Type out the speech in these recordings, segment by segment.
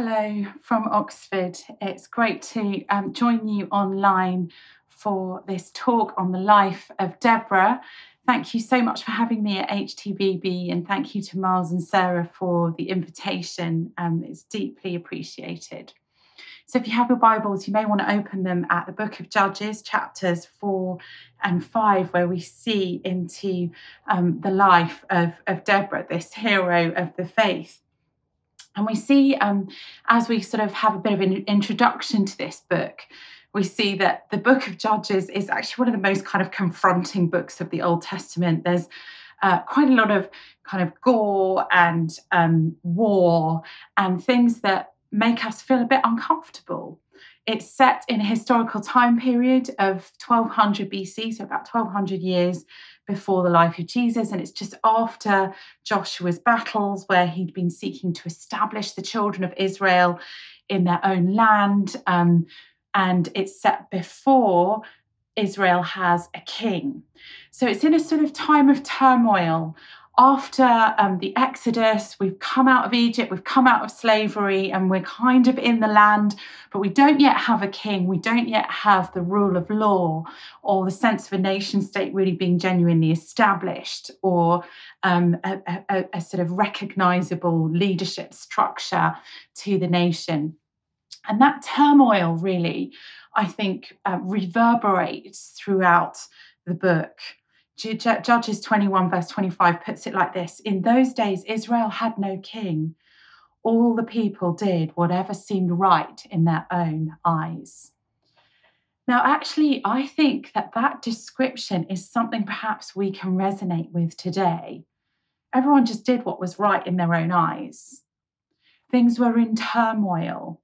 Hello from Oxford. It's great to um, join you online for this talk on the life of Deborah. Thank you so much for having me at HTBB, and thank you to Miles and Sarah for the invitation. Um, it's deeply appreciated. So, if you have your Bibles, you may want to open them at the book of Judges, chapters four and five, where we see into um, the life of, of Deborah, this hero of the faith. And we see, um, as we sort of have a bit of an introduction to this book, we see that the book of Judges is actually one of the most kind of confronting books of the Old Testament. There's uh, quite a lot of kind of gore and um, war and things that make us feel a bit uncomfortable. It's set in a historical time period of 1200 BC, so about 1200 years before the life of Jesus. And it's just after Joshua's battles, where he'd been seeking to establish the children of Israel in their own land. Um, and it's set before Israel has a king. So it's in a sort of time of turmoil after um, the Exodus, we've come out of Egypt, we've come out of slavery, and we're kind of in the land, but we don't yet have a king. We don't yet have the rule of law or the sense of a nation state really being genuinely established or um, a, a, a sort of recognizable leadership structure to the nation. And that turmoil really, I think, uh, reverberates throughout the book. Judges 21, verse 25 puts it like this In those days, Israel had no king. All the people did whatever seemed right in their own eyes. Now, actually, I think that that description is something perhaps we can resonate with today. Everyone just did what was right in their own eyes. Things were in turmoil.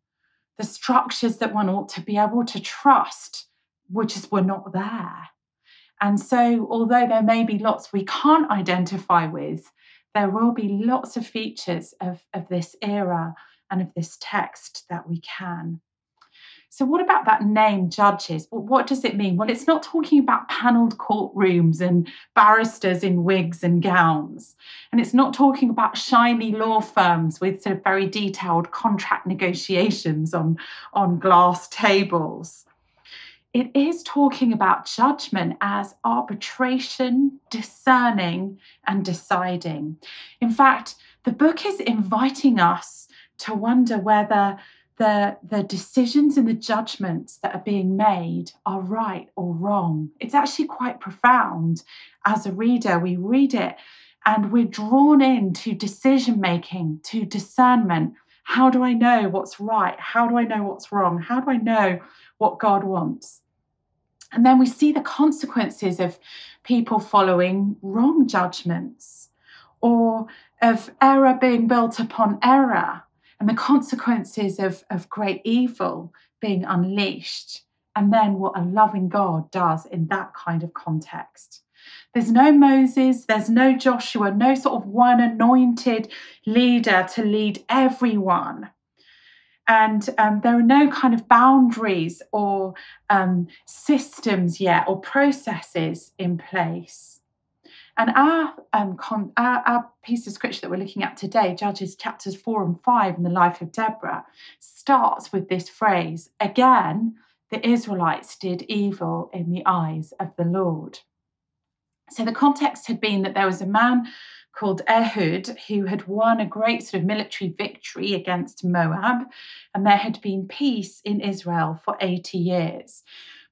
The structures that one ought to be able to trust were just were not there. And so, although there may be lots we can't identify with, there will be lots of features of, of this era and of this text that we can. So, what about that name, judges? Well, what does it mean? Well, it's not talking about panelled courtrooms and barristers in wigs and gowns. And it's not talking about shiny law firms with sort of very detailed contract negotiations on, on glass tables it is talking about judgment as arbitration, discerning, and deciding. In fact, the book is inviting us to wonder whether the, the decisions and the judgments that are being made are right or wrong. It's actually quite profound. As a reader, we read it and we're drawn into decision making, to discernment. How do I know what's right? How do I know what's wrong? How do I know what God wants? And then we see the consequences of people following wrong judgments or of error being built upon error and the consequences of, of great evil being unleashed. And then what a loving God does in that kind of context. There's no Moses, there's no Joshua, no sort of one anointed leader to lead everyone and um, there are no kind of boundaries or um, systems yet or processes in place. And our, um, con- our, our piece of scripture that we're looking at today, Judges chapters four and five in the life of Deborah, starts with this phrase again, the Israelites did evil in the eyes of the Lord. So the context had been that there was a man called Ehud, who had won a great sort of military victory against Moab, and there had been peace in Israel for 80 years.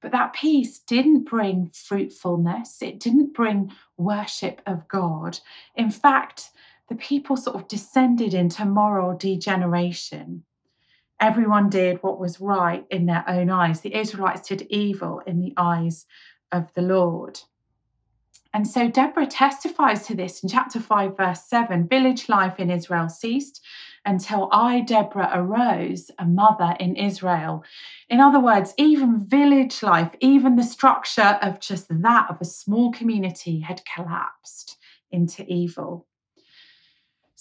But that peace didn't bring fruitfulness, it didn't bring worship of God. In fact, the people sort of descended into moral degeneration. Everyone did what was right in their own eyes. The Israelites did evil in the eyes of the Lord. And so Deborah testifies to this in chapter 5, verse 7 village life in Israel ceased until I, Deborah, arose, a mother in Israel. In other words, even village life, even the structure of just that of a small community had collapsed into evil.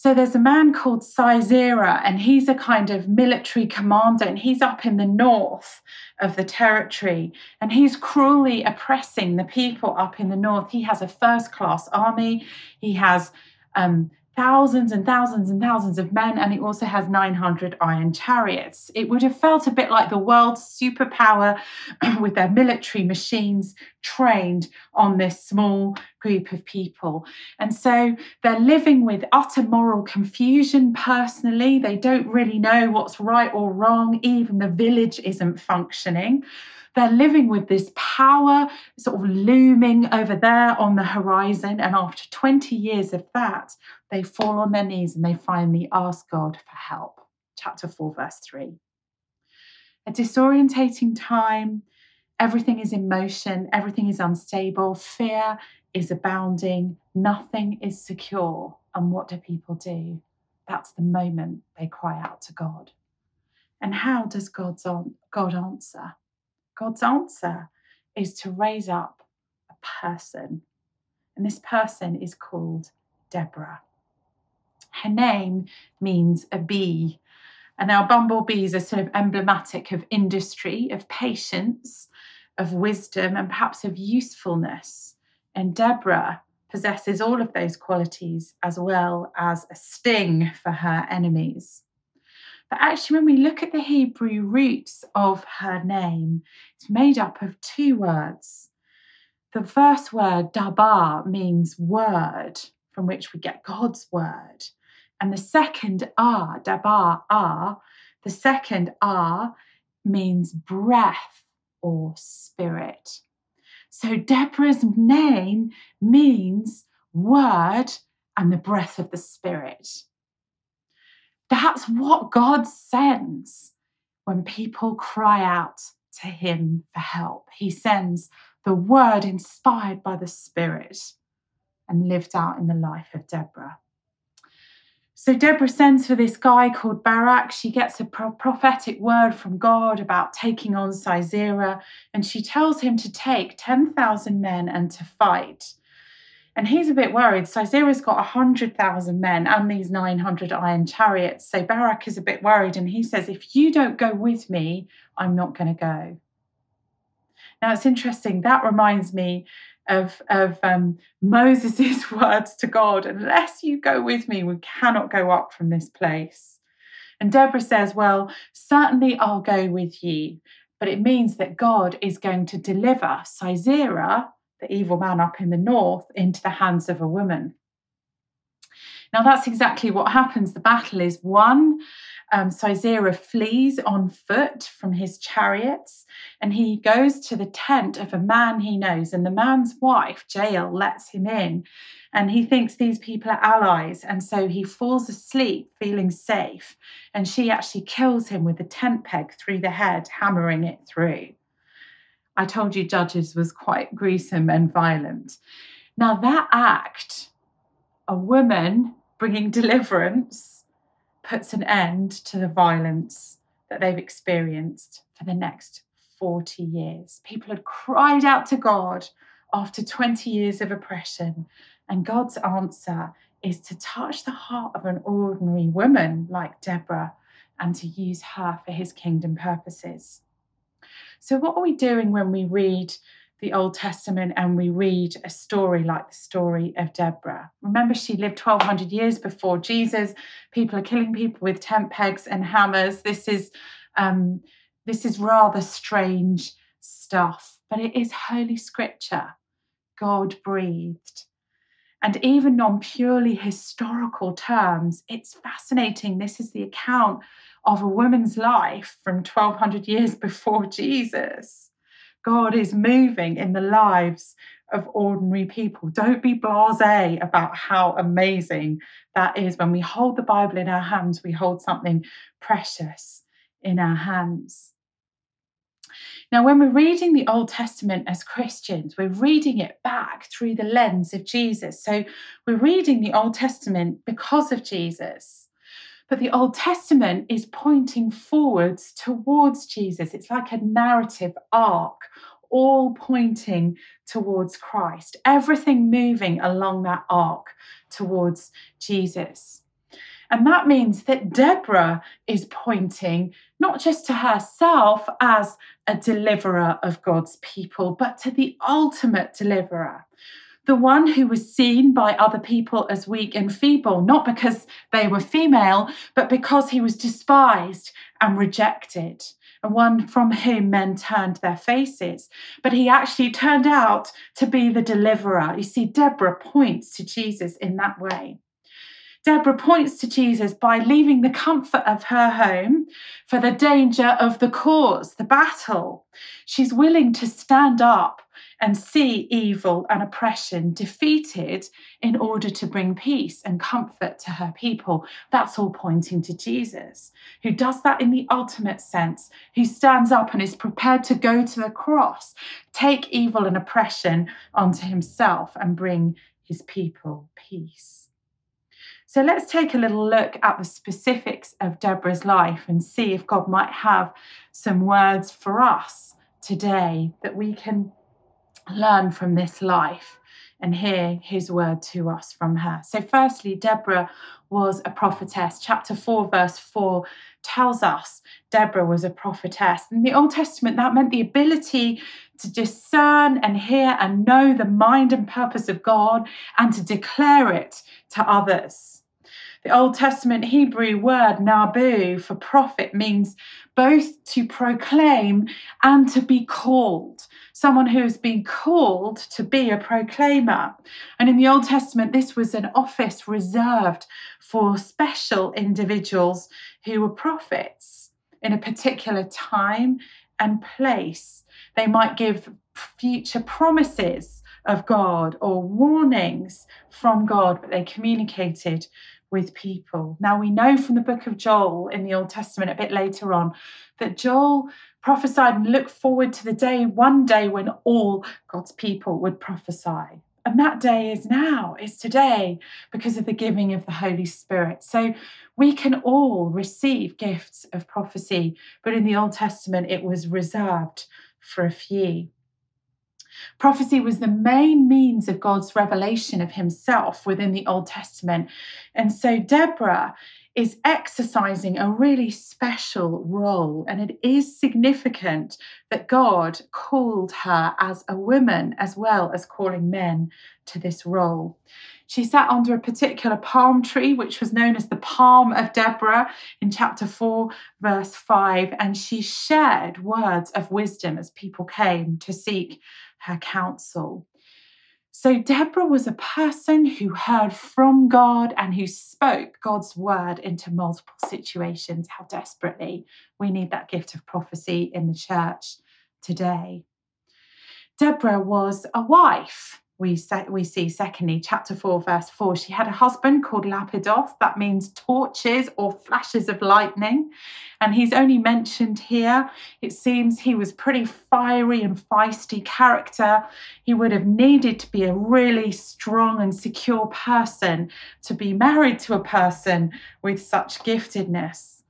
So there's a man called Sisera, and he's a kind of military commander, and he's up in the north of the territory, and he's cruelly oppressing the people up in the north. He has a first class army, he has um, thousands and thousands and thousands of men, and it also has 900 iron chariots. It would have felt a bit like the world's superpower with their military machines trained on this small group of people. And so they're living with utter moral confusion personally. They don't really know what's right or wrong. Even the village isn't functioning. They're living with this power sort of looming over there on the horizon. And after 20 years of that, they fall on their knees and they finally ask God for help. Chapter 4, verse 3. A disorientating time, everything is in motion, everything is unstable, fear is abounding, nothing is secure. And what do people do? That's the moment they cry out to God. And how does God's God answer? God's answer is to raise up a person. And this person is called Deborah. Her name means a bee. And our bumblebees are sort of emblematic of industry, of patience, of wisdom, and perhaps of usefulness. And Deborah possesses all of those qualities as well as a sting for her enemies. But actually, when we look at the Hebrew roots of her name, it's made up of two words. The first word, dabar, means word, from which we get God's word. And the second R, dabar, R, the second R means breath or spirit. So Deborah's name means word and the breath of the spirit. That's what God sends when people cry out to him for help. He sends the word inspired by the Spirit and lived out in the life of Deborah. So Deborah sends for this guy called Barak. She gets a pro- prophetic word from God about taking on Sisera, and she tells him to take 10,000 men and to fight. And he's a bit worried. Sisera's got 100,000 men and these 900 iron chariots. So Barak is a bit worried, and he says, If you don't go with me, I'm not going to go. Now, it's interesting. That reminds me of, of um, Moses' words to God Unless you go with me, we cannot go up from this place. And Deborah says, Well, certainly I'll go with you. But it means that God is going to deliver Sisera, the evil man up in the north, into the hands of a woman. Now, that's exactly what happens. The battle is won. Um, Sisera flees on foot from his chariots and he goes to the tent of a man he knows. And the man's wife, Jael, lets him in. And he thinks these people are allies. And so he falls asleep feeling safe. And she actually kills him with a tent peg through the head, hammering it through. I told you Judges was quite gruesome and violent. Now, that act, a woman bringing deliverance, puts an end to the violence that they've experienced for the next 40 years. People had cried out to God after 20 years of oppression, and God's answer is to touch the heart of an ordinary woman like Deborah and to use her for his kingdom purposes. So, what are we doing when we read the Old Testament and we read a story like the story of Deborah. Remember, she lived 1200 years before Jesus. People are killing people with tent pegs and hammers. This is, um, this is rather strange stuff, but it is Holy Scripture, God breathed. And even on purely historical terms, it's fascinating. This is the account of a woman's life from 1200 years before Jesus. God is moving in the lives of ordinary people. Don't be blase about how amazing that is. When we hold the Bible in our hands, we hold something precious in our hands. Now, when we're reading the Old Testament as Christians, we're reading it back through the lens of Jesus. So we're reading the Old Testament because of Jesus. But the Old Testament is pointing forwards towards Jesus. It's like a narrative arc, all pointing towards Christ, everything moving along that arc towards Jesus. And that means that Deborah is pointing not just to herself as a deliverer of God's people, but to the ultimate deliverer, the one who was seen by other people as weak and feeble, not because they were female, but because he was despised and rejected, and one from whom men turned their faces. But he actually turned out to be the deliverer. You see, Deborah points to Jesus in that way. Deborah points to Jesus by leaving the comfort of her home for the danger of the cause, the battle. She's willing to stand up and see evil and oppression defeated in order to bring peace and comfort to her people. That's all pointing to Jesus, who does that in the ultimate sense, who stands up and is prepared to go to the cross, take evil and oppression onto himself, and bring his people peace. So let's take a little look at the specifics of Deborah's life and see if God might have some words for us today that we can learn from this life and hear his word to us from her. So, firstly, Deborah was a prophetess. Chapter 4, verse 4 tells us Deborah was a prophetess. In the Old Testament, that meant the ability to discern and hear and know the mind and purpose of God and to declare it to others. The Old Testament Hebrew word nabu for prophet means both to proclaim and to be called. Someone who has been called to be a proclaimer. And in the Old Testament, this was an office reserved for special individuals who were prophets in a particular time and place. They might give future promises of God or warnings from God, but they communicated with people. Now, we know from the book of Joel in the Old Testament, a bit later on, that Joel prophesied and looked forward to the day, one day, when all God's people would prophesy. And that day is now, is today, because of the giving of the Holy Spirit. So we can all receive gifts of prophecy, but in the Old Testament, it was reserved for a few. Prophecy was the main means of God's revelation of himself within the Old Testament. And so Deborah is exercising a really special role. And it is significant that God called her as a woman as well as calling men to this role. She sat under a particular palm tree, which was known as the Palm of Deborah in chapter 4, verse 5, and she shared words of wisdom as people came to seek her counsel. So, Deborah was a person who heard from God and who spoke God's word into multiple situations. How desperately we need that gift of prophecy in the church today. Deborah was a wife we, we see secondly, chapter 4, verse 4, she had a husband called Lapidoth. That means torches or flashes of lightning. And he's only mentioned here. It seems he was pretty fiery and feisty character. He would have needed to be a really strong and secure person to be married to a person with such giftedness.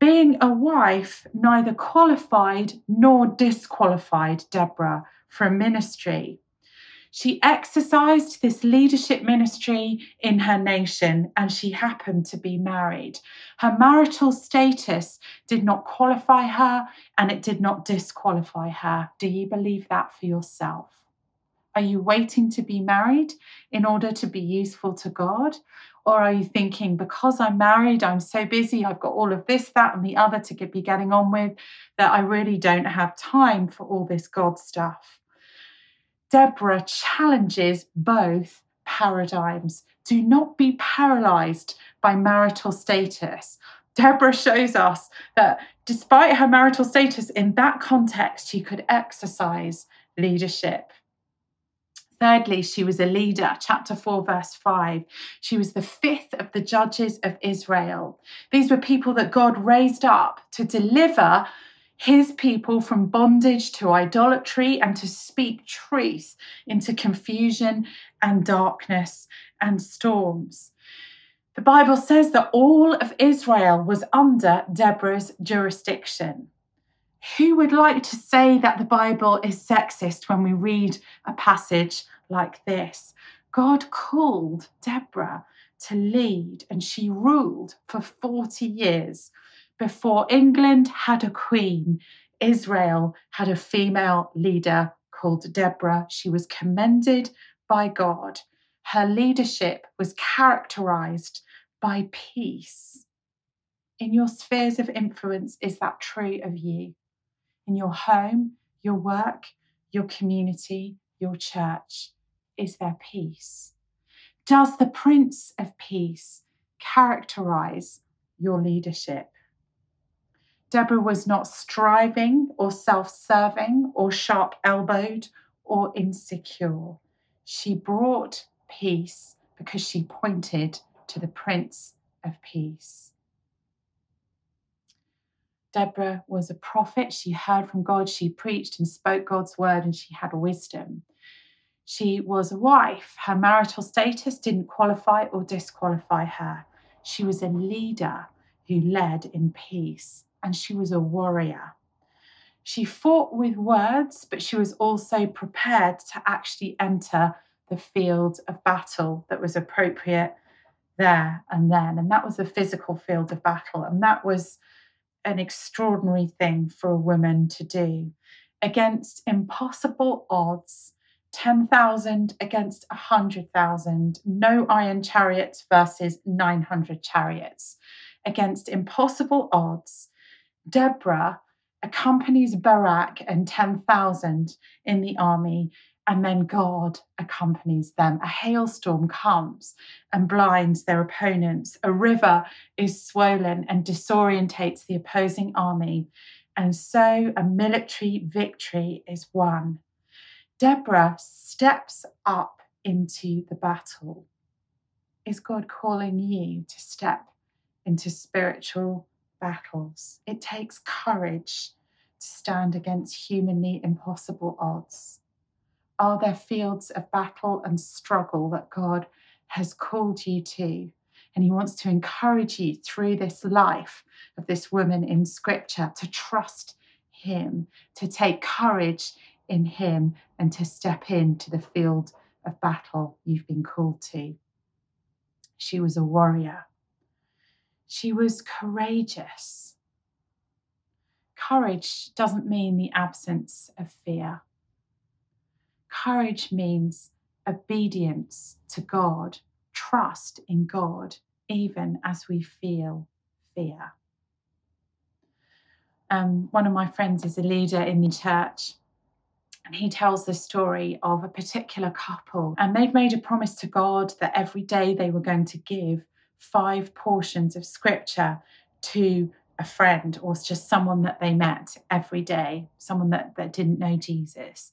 Being a wife neither qualified nor disqualified Deborah for ministry. She exercised this leadership ministry in her nation and she happened to be married. Her marital status did not qualify her and it did not disqualify her. Do you believe that for yourself? Are you waiting to be married in order to be useful to God? Or are you thinking, because I'm married, I'm so busy, I've got all of this, that, and the other to be getting on with, that I really don't have time for all this God stuff? Deborah challenges both paradigms. Do not be paralyzed by marital status. Deborah shows us that despite her marital status, in that context, she could exercise leadership. Thirdly, she was a leader. Chapter 4, verse 5. She was the fifth of the judges of Israel. These were people that God raised up to deliver his people from bondage to idolatry and to speak truth into confusion and darkness and storms. The Bible says that all of Israel was under Deborah's jurisdiction. Who would like to say that the Bible is sexist when we read a passage like this? God called Deborah to lead, and she ruled for 40 years before England had a queen, Israel had a female leader called Deborah. She was commended by God. Her leadership was characterized by peace. In your spheres of influence, is that true of you? In your home, your work, your community, your church, is there peace? Does the Prince of Peace characterize your leadership? Deborah was not striving or self serving or sharp elbowed or insecure. She brought peace because she pointed to the Prince of Peace. Deborah was a prophet. She heard from God, she preached and spoke God's word, and she had wisdom. She was a wife. Her marital status didn't qualify or disqualify her. She was a leader who led in peace, and she was a warrior. She fought with words, but she was also prepared to actually enter the field of battle that was appropriate there and then. And that was a physical field of battle. And that was an extraordinary thing for a woman to do against impossible odds 10,000 against 100,000, no iron chariots versus 900 chariots. Against impossible odds, Deborah accompanies Barak and 10,000 in the army, and then God accompanies them. A hailstorm comes and blinds their opponents. A river is swollen and disorientates the opposing army. And so a military victory is won. Deborah steps up into the battle. Is God calling you to step into spiritual battles? It takes courage to stand against humanly impossible odds. Are there fields of battle and struggle that God has called you to? And He wants to encourage you through this life of this woman in Scripture to trust Him, to take courage in Him and to step into the field of battle you've been called to. She was a warrior. She was courageous. Courage doesn't mean the absence of fear. Courage means obedience to God, trust in God, even as we feel fear. Um, one of my friends is a leader in the church, and he tells the story of a particular couple, and they'd made a promise to God that every day they were going to give five portions of scripture to a friend or just someone that they met every day, someone that, that didn't know Jesus.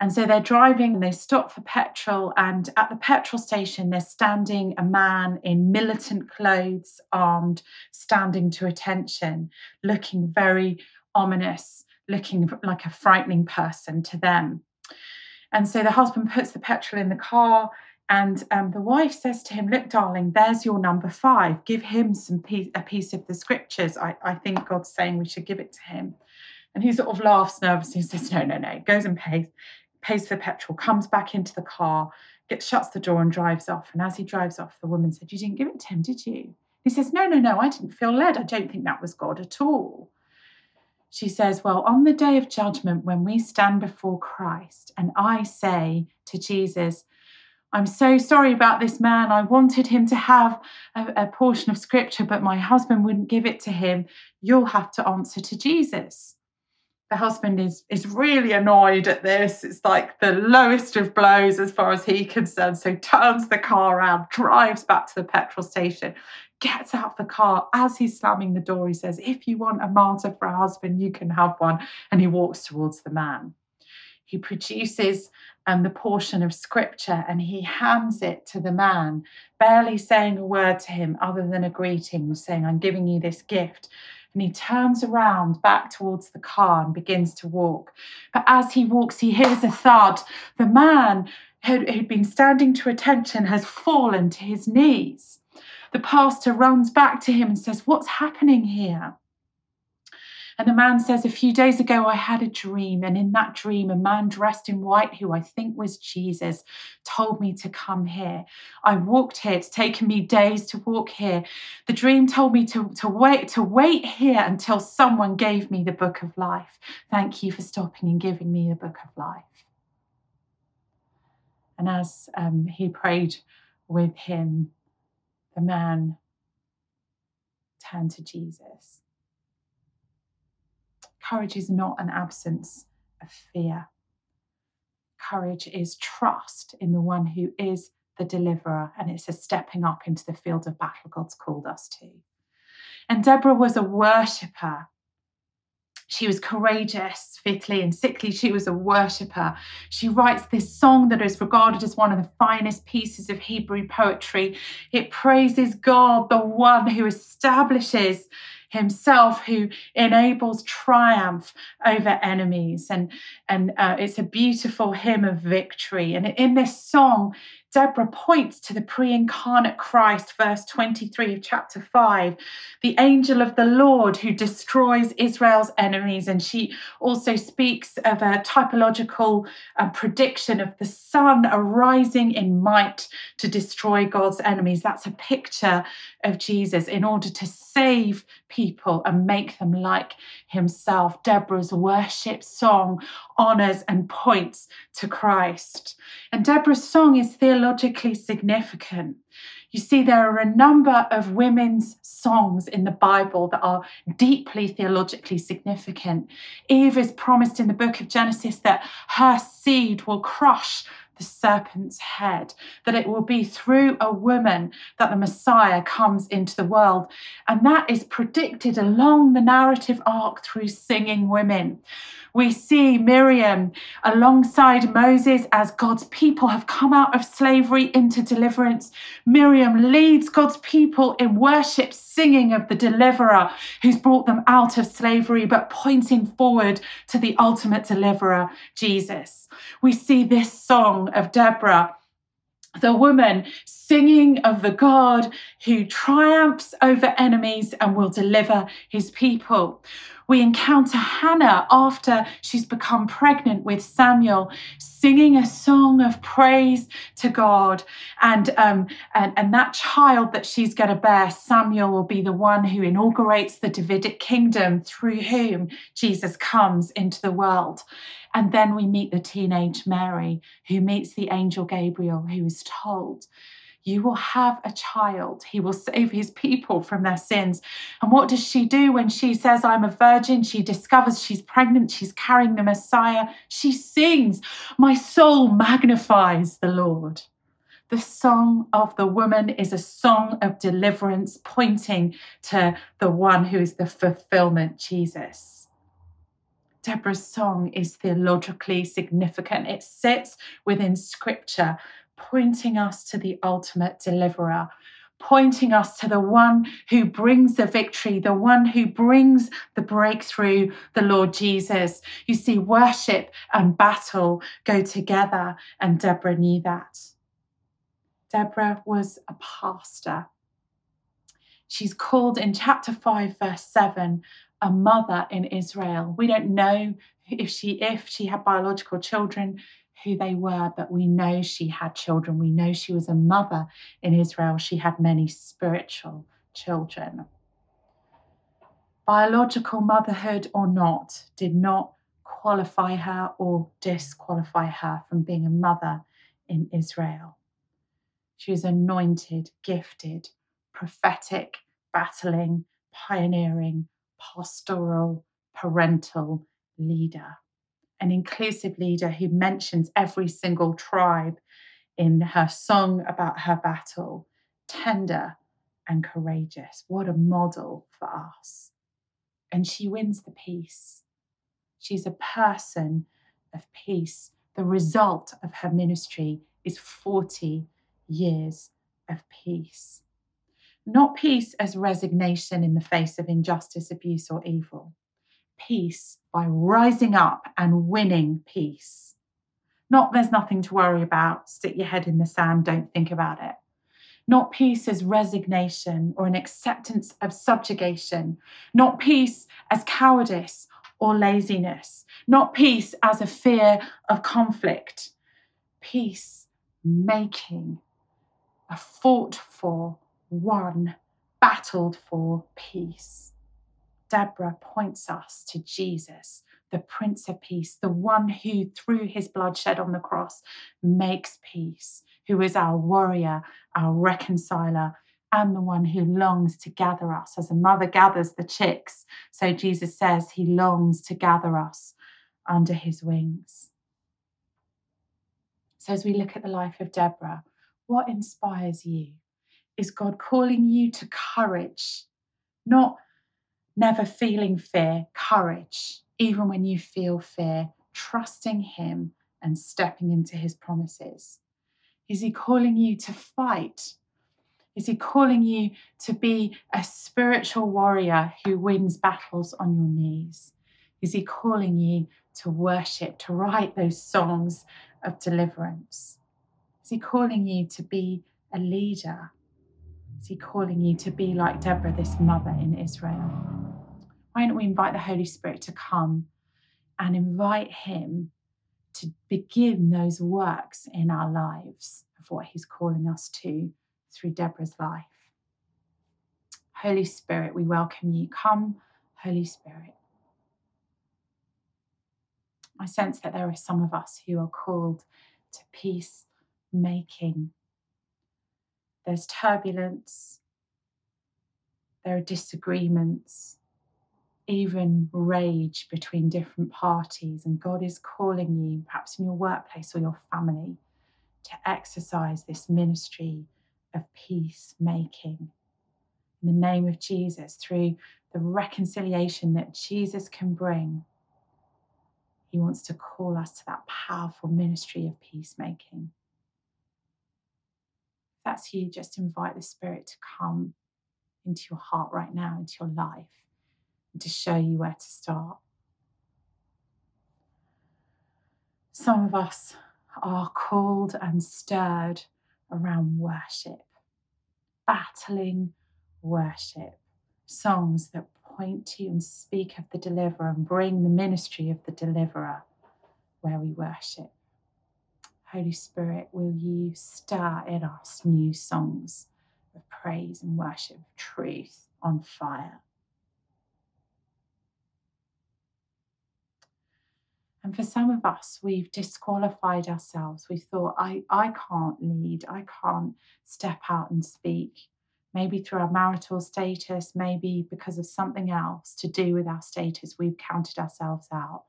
And so they're driving and they stop for petrol. And at the petrol station, there's standing a man in militant clothes, armed, standing to attention, looking very ominous looking like a frightening person to them. And so the husband puts the petrol in the car, and um, the wife says to him, Look, darling, there's your number five. Give him some piece, a piece of the scriptures. I, I think God's saying we should give it to him. And he sort of laughs nervously and says, No, no, no. Goes and pays, pays for petrol, comes back into the car, gets, shuts the door, and drives off. And as he drives off, the woman said, You didn't give it to him, did you? He says, No, no, no, I didn't feel led. I don't think that was God at all she says, Well, on the day of judgment, when we stand before Christ, and I say to Jesus, I'm so sorry about this man. I wanted him to have a, a, portion of scripture, but my husband wouldn't give it to him. You'll have to answer to Jesus. The husband is, is really annoyed at this. It's like the lowest of blows as far as he's concerned. So turns the car around, drives back to the petrol station, gets out of the car. As he's slamming the door, he says, If you want a martyr for a husband, you can have one. And he walks towards the man. He produces um, the portion of scripture and he hands it to the man, barely saying a word to him other than a greeting, saying, I'm giving you this gift. And he turns around back towards the car and begins to walk. But as he walks, he hears a thud. The man who'd been standing to attention has fallen to his knees the pastor runs back to him and says, What's happening here? And the man says, A few days ago, I had a dream. And in that dream, a man dressed in white, who I think was Jesus, told me to come here. I walked here. It's taken me days to walk here. The dream told me to, to wait, to wait here until someone gave me the book of life. Thank you for stopping and giving me the book of life. And as um, he prayed with him, the man turned to Jesus. Courage is not an absence of fear. Courage is trust in the one who is the deliverer, and it's a stepping up into the field of battle God's called us to. And Deborah was a worshipper. She was courageous, fitly, and sickly. She was a worshipper. She writes this song that is regarded as one of the finest pieces of Hebrew poetry. It praises God, the one who establishes himself who enables triumph over enemies. And and uh, it's a beautiful hymn of victory. And in this song Deborah points to the pre incarnate Christ, verse 23 of chapter 5, the angel of the Lord who destroys Israel's enemies. And she also speaks of a typological uh, prediction of the sun arising in might to destroy God's enemies. That's a picture of Jesus in order to save people and make them like himself. Deborah's worship song honors and points to Christ. And Deborah's song is theologically significant. You see, there are a number of women's songs in the Bible that are deeply theologically significant. Eve is promised in the book of Genesis that her seed will crush the serpent's head, that it will be through a woman that the Messiah comes into the world. And that is predicted along the narrative arc through singing women. We see Miriam alongside Moses as God's people have come out of slavery into deliverance. Miriam leads God's people in worship, singing of the deliverer who's brought them out of slavery, but pointing forward to the ultimate deliverer, Jesus. We see this song of Deborah the woman singing of the God who triumphs over enemies and will deliver his people. We encounter Hannah after she's become pregnant with Samuel, singing a song of praise to God. And, um, and, and that child that she's going to bear, Samuel, will be the one who inaugurates the Davidic kingdom through whom Jesus comes into the world. And then we meet the teenage Mary, who meets the angel Gabriel, who is told, You will have a child. He will save his people from their sins. And what does she do when she says, I'm a virgin? She discovers she's pregnant. She's carrying the Messiah. She sings, My soul magnifies the Lord. The song of the woman is a song of deliverance, pointing to the one who is the fulfillment, Jesus. Deborah's song is theologically significant. It sits within scripture, pointing us to the ultimate deliverer, pointing us to the one who brings the victory, the one who brings the breakthrough, the Lord Jesus. You see, worship and battle go together, and Deborah knew that. Deborah was a pastor. She's called in chapter 5, verse 7, a mother in Israel. We don't know if she if she had biological children who they were, but we know she had children. We know she was a mother in Israel. She had many spiritual children. Biological motherhood or not did not qualify her or disqualify her from being a mother in Israel. She was anointed, gifted, prophetic, battling, pioneering, pastoral, parental leader, an inclusive leader who mentions every single tribe in her song about her battle, tender and courageous. What a model for us. And she wins the peace. She's a person of peace. The result of her ministry is 40 years of peace. Not peace as resignation in the face of injustice, abuse, or evil. Peace by rising up and winning peace. Not there's nothing to worry about, stick your head in the sand, don't think about it. Not peace as resignation or an acceptance of subjugation. Not peace as cowardice or laziness. Not peace as a fear of conflict. Peace making, a fought for won, battled for peace. Deborah points us to Jesus, the Prince of Peace, the one who, through his blood shed on the cross, makes peace, who is our warrior, our reconciler, and the one who longs to gather us. As a mother gathers the chicks, so Jesus says he longs to gather us under his wings. So, as we look at the life of Deborah, what inspires you? Is God calling you to courage, not never feeling fear, courage, even when you feel fear, trusting Him and stepping into His promises? Is He calling you to fight? Is He calling you to be a spiritual warrior who wins battles on your knees? Is He calling you to worship, to write those songs of deliverance? Is He calling you to be a leader? Is He calling you to be like Deborah, this mother in Israel? why don't we invite the Holy Spirit to come and invite Him to begin those works in our lives of what He's calling us to through Deborah's life? Holy Spirit, we welcome you. Come, Holy Spirit. I sense that there are some of us who are called to peace making. There's turbulence, there are disagreements, even rage between different parties. And God is calling you, perhaps in your workplace or your family, to exercise this ministry of peacemaking. In the name of Jesus, through the reconciliation that Jesus can bring, He wants to call us to that powerful ministry of peacemaking. That's you, just invite the Spirit to come into your heart right now, into your life and to show you where to start. Some of us are called and stirred around worship, battling worship, songs that point to and speak of the deliverer and bring the ministry of the deliverer where we worship. Holy Spirit, will you stir in us new songs of praise and worship, truth on fire? And for some of us, we've disqualified ourselves. We thought, I, I can't lead, I can't step out and speak. Maybe through our marital status, maybe because of something else to do with our status, we've counted ourselves out.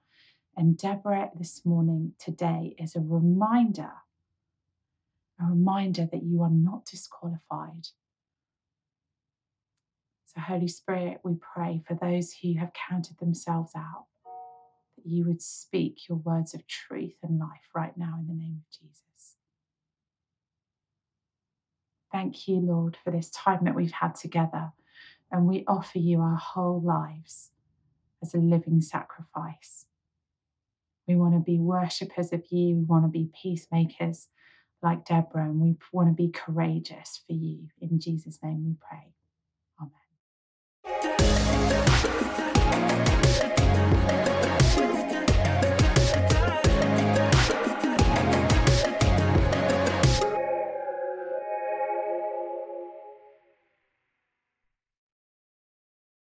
And Deborah this morning, today, is a reminder a reminder that you are not disqualified. So, Holy Spirit, we pray for those who have counted themselves out that you would speak your words of truth and life right now in the name of Jesus. Thank you, Lord, for this time that we've had together. And we offer you our whole lives as a living sacrifice. We want to be worshippers of you. We want to be peacemakers like Deborah, and we want to be courageous for you. In Jesus' name we pray. Amen.